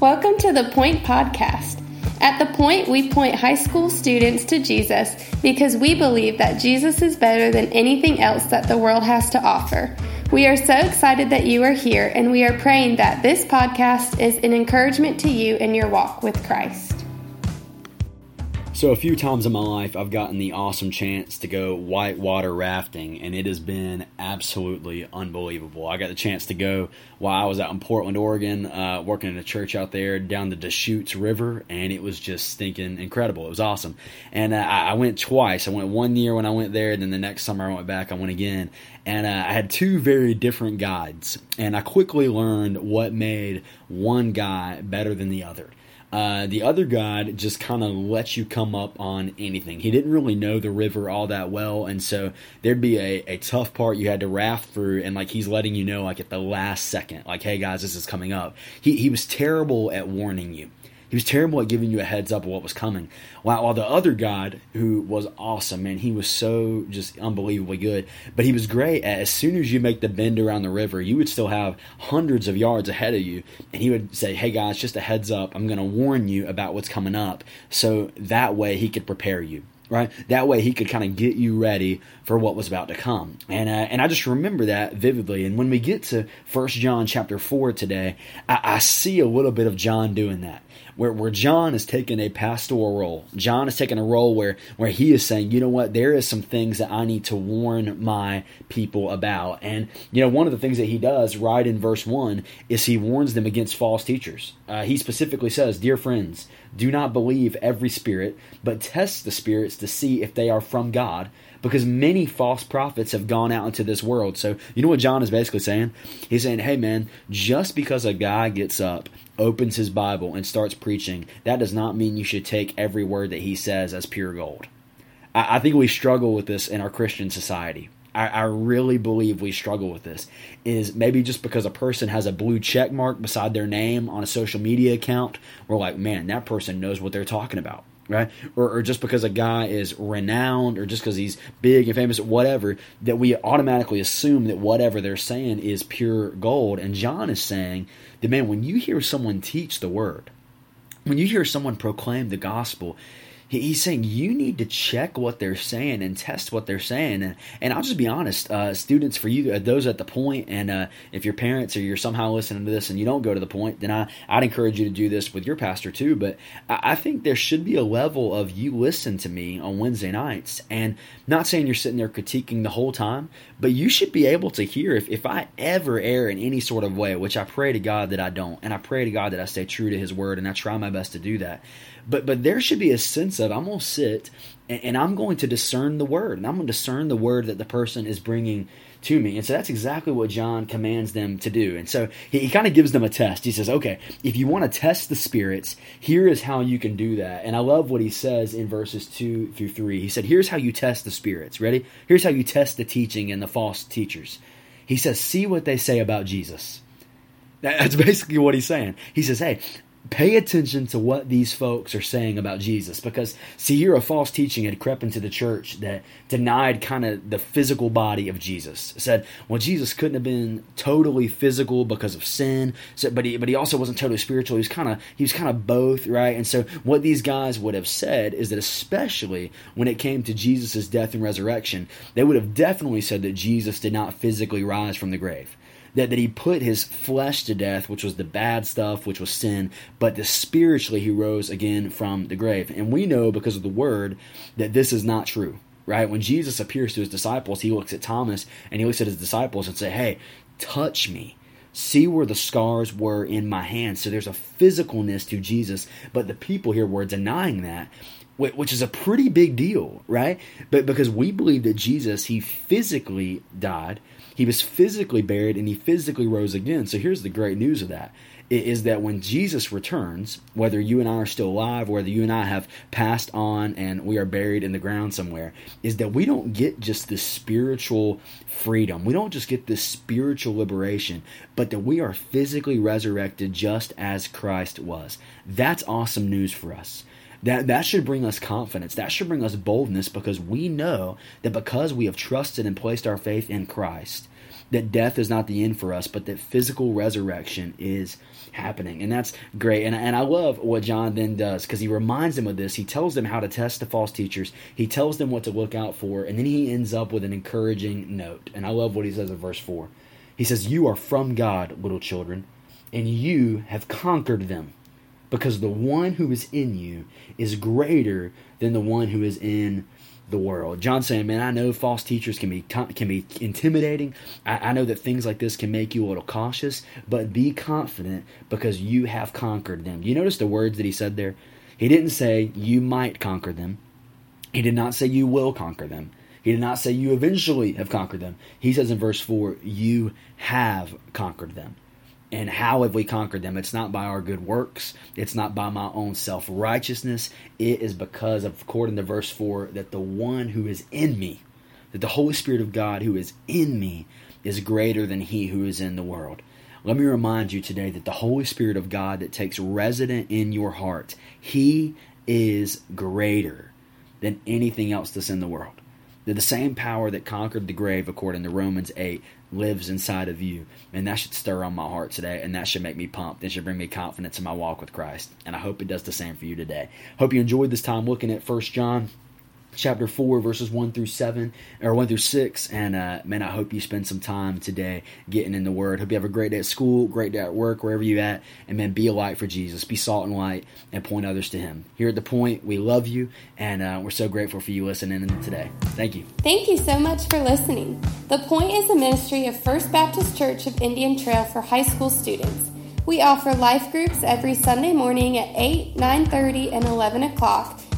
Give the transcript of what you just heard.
Welcome to the Point Podcast. At the Point, we point high school students to Jesus because we believe that Jesus is better than anything else that the world has to offer. We are so excited that you are here, and we are praying that this podcast is an encouragement to you in your walk with Christ. So, a few times in my life, I've gotten the awesome chance to go whitewater rafting, and it has been absolutely unbelievable. I got the chance to go while I was out in Portland, Oregon, uh, working in a church out there down the Deschutes River, and it was just stinking incredible. It was awesome. And uh, I went twice. I went one year when I went there, and then the next summer I went back, I went again. And uh, I had two very different guides, and I quickly learned what made one guy better than the other. Uh, the other god just kind of lets you come up on anything. He didn't really know the river all that well, and so there'd be a, a tough part you had to raft through, and like he's letting you know like at the last second, like, hey guys, this is coming up. He he was terrible at warning you. He was terrible at giving you a heads up of what was coming. While, while the other God, who was awesome, man, he was so just unbelievably good. But he was great at, as soon as you make the bend around the river, you would still have hundreds of yards ahead of you. And he would say, hey guys, just a heads up. I'm going to warn you about what's coming up. So that way he could prepare you right? That way he could kind of get you ready for what was about to come. And uh, and I just remember that vividly. And when we get to First John chapter four today, I, I see a little bit of John doing that. Where, where John is taking a pastoral role. John is taking a role where, where he is saying, you know what, there is some things that I need to warn my people about. And, you know, one of the things that he does right in verse 1 is he warns them against false teachers. Uh, he specifically says, Dear friends, do not believe every spirit, but test the spirits to see if they are from God, because many false prophets have gone out into this world. So, you know what John is basically saying? He's saying, hey man, just because a guy gets up, opens his Bible, and starts preaching, that does not mean you should take every word that he says as pure gold. I, I think we struggle with this in our Christian society. I, I, really believe we struggle with this is maybe just because a person has a blue check mark beside their name on a social media account, we're like, man, that person knows what they're talking about. Right? Or, or just because a guy is renowned or just because he's big and famous, whatever, that we automatically assume that whatever they're saying is pure gold. And John is saying that, man, when you hear someone teach the word, when you hear someone proclaim the gospel, he's saying you need to check what they're saying and test what they're saying. And, and I'll just be honest, uh, students, for you, uh, those at the point, and uh, if your parents or you're somehow listening to this and you don't go to the point, then I, I'd encourage you to do this with your pastor too. But I, I think there should be a level of you listen to me on Wednesday nights. And not saying you're sitting there critiquing the whole time, but you should be able to hear if, if I ever err in any sort of way, which I pray to God that I don't. And I pray to God that I stay true to his word and I try my best to do that. But but there should be a sense of I'm going to sit and, and I'm going to discern the word, and I'm going to discern the word that the person is bringing to me. And so that's exactly what John commands them to do. And so he, he kind of gives them a test. He says, okay, if you want to test the spirits, here is how you can do that. And I love what he says in verses 2 through 3. He said, here's how you test the spirits. Ready? Here's how you test the teaching and the false teachers. He says, see what they say about Jesus. That's basically what he's saying. He says, hey, pay attention to what these folks are saying about Jesus. Because see here a false teaching had crept into the church that denied kind of the physical body of Jesus. Said well Jesus couldn't have been totally physical because of sin. But he but he also wasn't totally spiritual. He was kind of he was kind of both right? And so what these guys would have said is that especially when it came to Jesus' death and resurrection they would have definitely said that Jesus did not physically rise from the grave. That, that he put his flesh to death, which was the bad stuff, which was sin, but the spiritually he rose again from the grave. And we know because of the word that this is not true. Right? When Jesus appears to his disciples, he looks at Thomas and he looks at his disciples and say, Hey, touch me see where the scars were in my hands. So there's a physicalness to Jesus, but the people here were denying that, which is a pretty big deal, right? But because we believe that Jesus, he physically died, he was physically buried and he physically rose again. So here's the great news of that is that when Jesus returns, whether you and I are still alive, whether you and I have passed on and we are buried in the ground somewhere, is that we don't get just this spiritual freedom. We don't just get this spiritual liberation, but that we are physically resurrected just as Christ was. That's awesome news for us. That that should bring us confidence. That should bring us boldness because we know that because we have trusted and placed our faith in Christ, that death is not the end for us, but that physical resurrection is happening. And that's great. And, and I love what John then does because he reminds them of this. He tells them how to test the false teachers, he tells them what to look out for, and then he ends up with an encouraging note. And I love what he says in verse 4. He says, You are from God, little children, and you have conquered them because the one who is in you is greater than the one who is in the world. John saying, "Man, I know false teachers can be can be intimidating. I, I, know that things like this can make you a little cautious, but be confident because you have conquered them." You notice the words that he said there. He didn't say you might conquer them. He did not say you will conquer them. He did not say you eventually have conquered them. He says in verse four, "You have conquered them." And how have we conquered them? It's not by our good works. It's not by my own self righteousness. It is because of, according to verse 4, that the one who is in me, that the Holy Spirit of God who is in me, is greater than he who is in the world. Let me remind you today that the Holy Spirit of God that takes resident in your heart, he is greater than anything else that's in the world. That the same power that conquered the grave, according to Romans 8, lives inside of you. And that should stir on my heart today, and that should make me pumped. It should bring me confidence in my walk with Christ. And I hope it does the same for you today. Hope you enjoyed this time looking at First John chapter 4 verses 1 through 7 or 1 through 6 and uh, man i hope you spend some time today getting in the word. Hope you have a great day at school great day at work wherever you at. And man be a light for jesus. Be salt and light and point others to him. Here at the point we love you and uh, we're so grateful for you listening today. Thank you. Thank you so much for listening. The point is a ministry of first baptist church of indian trail for high school students. We offer life groups every sunday morning at 8 9.30 and 11 o'clock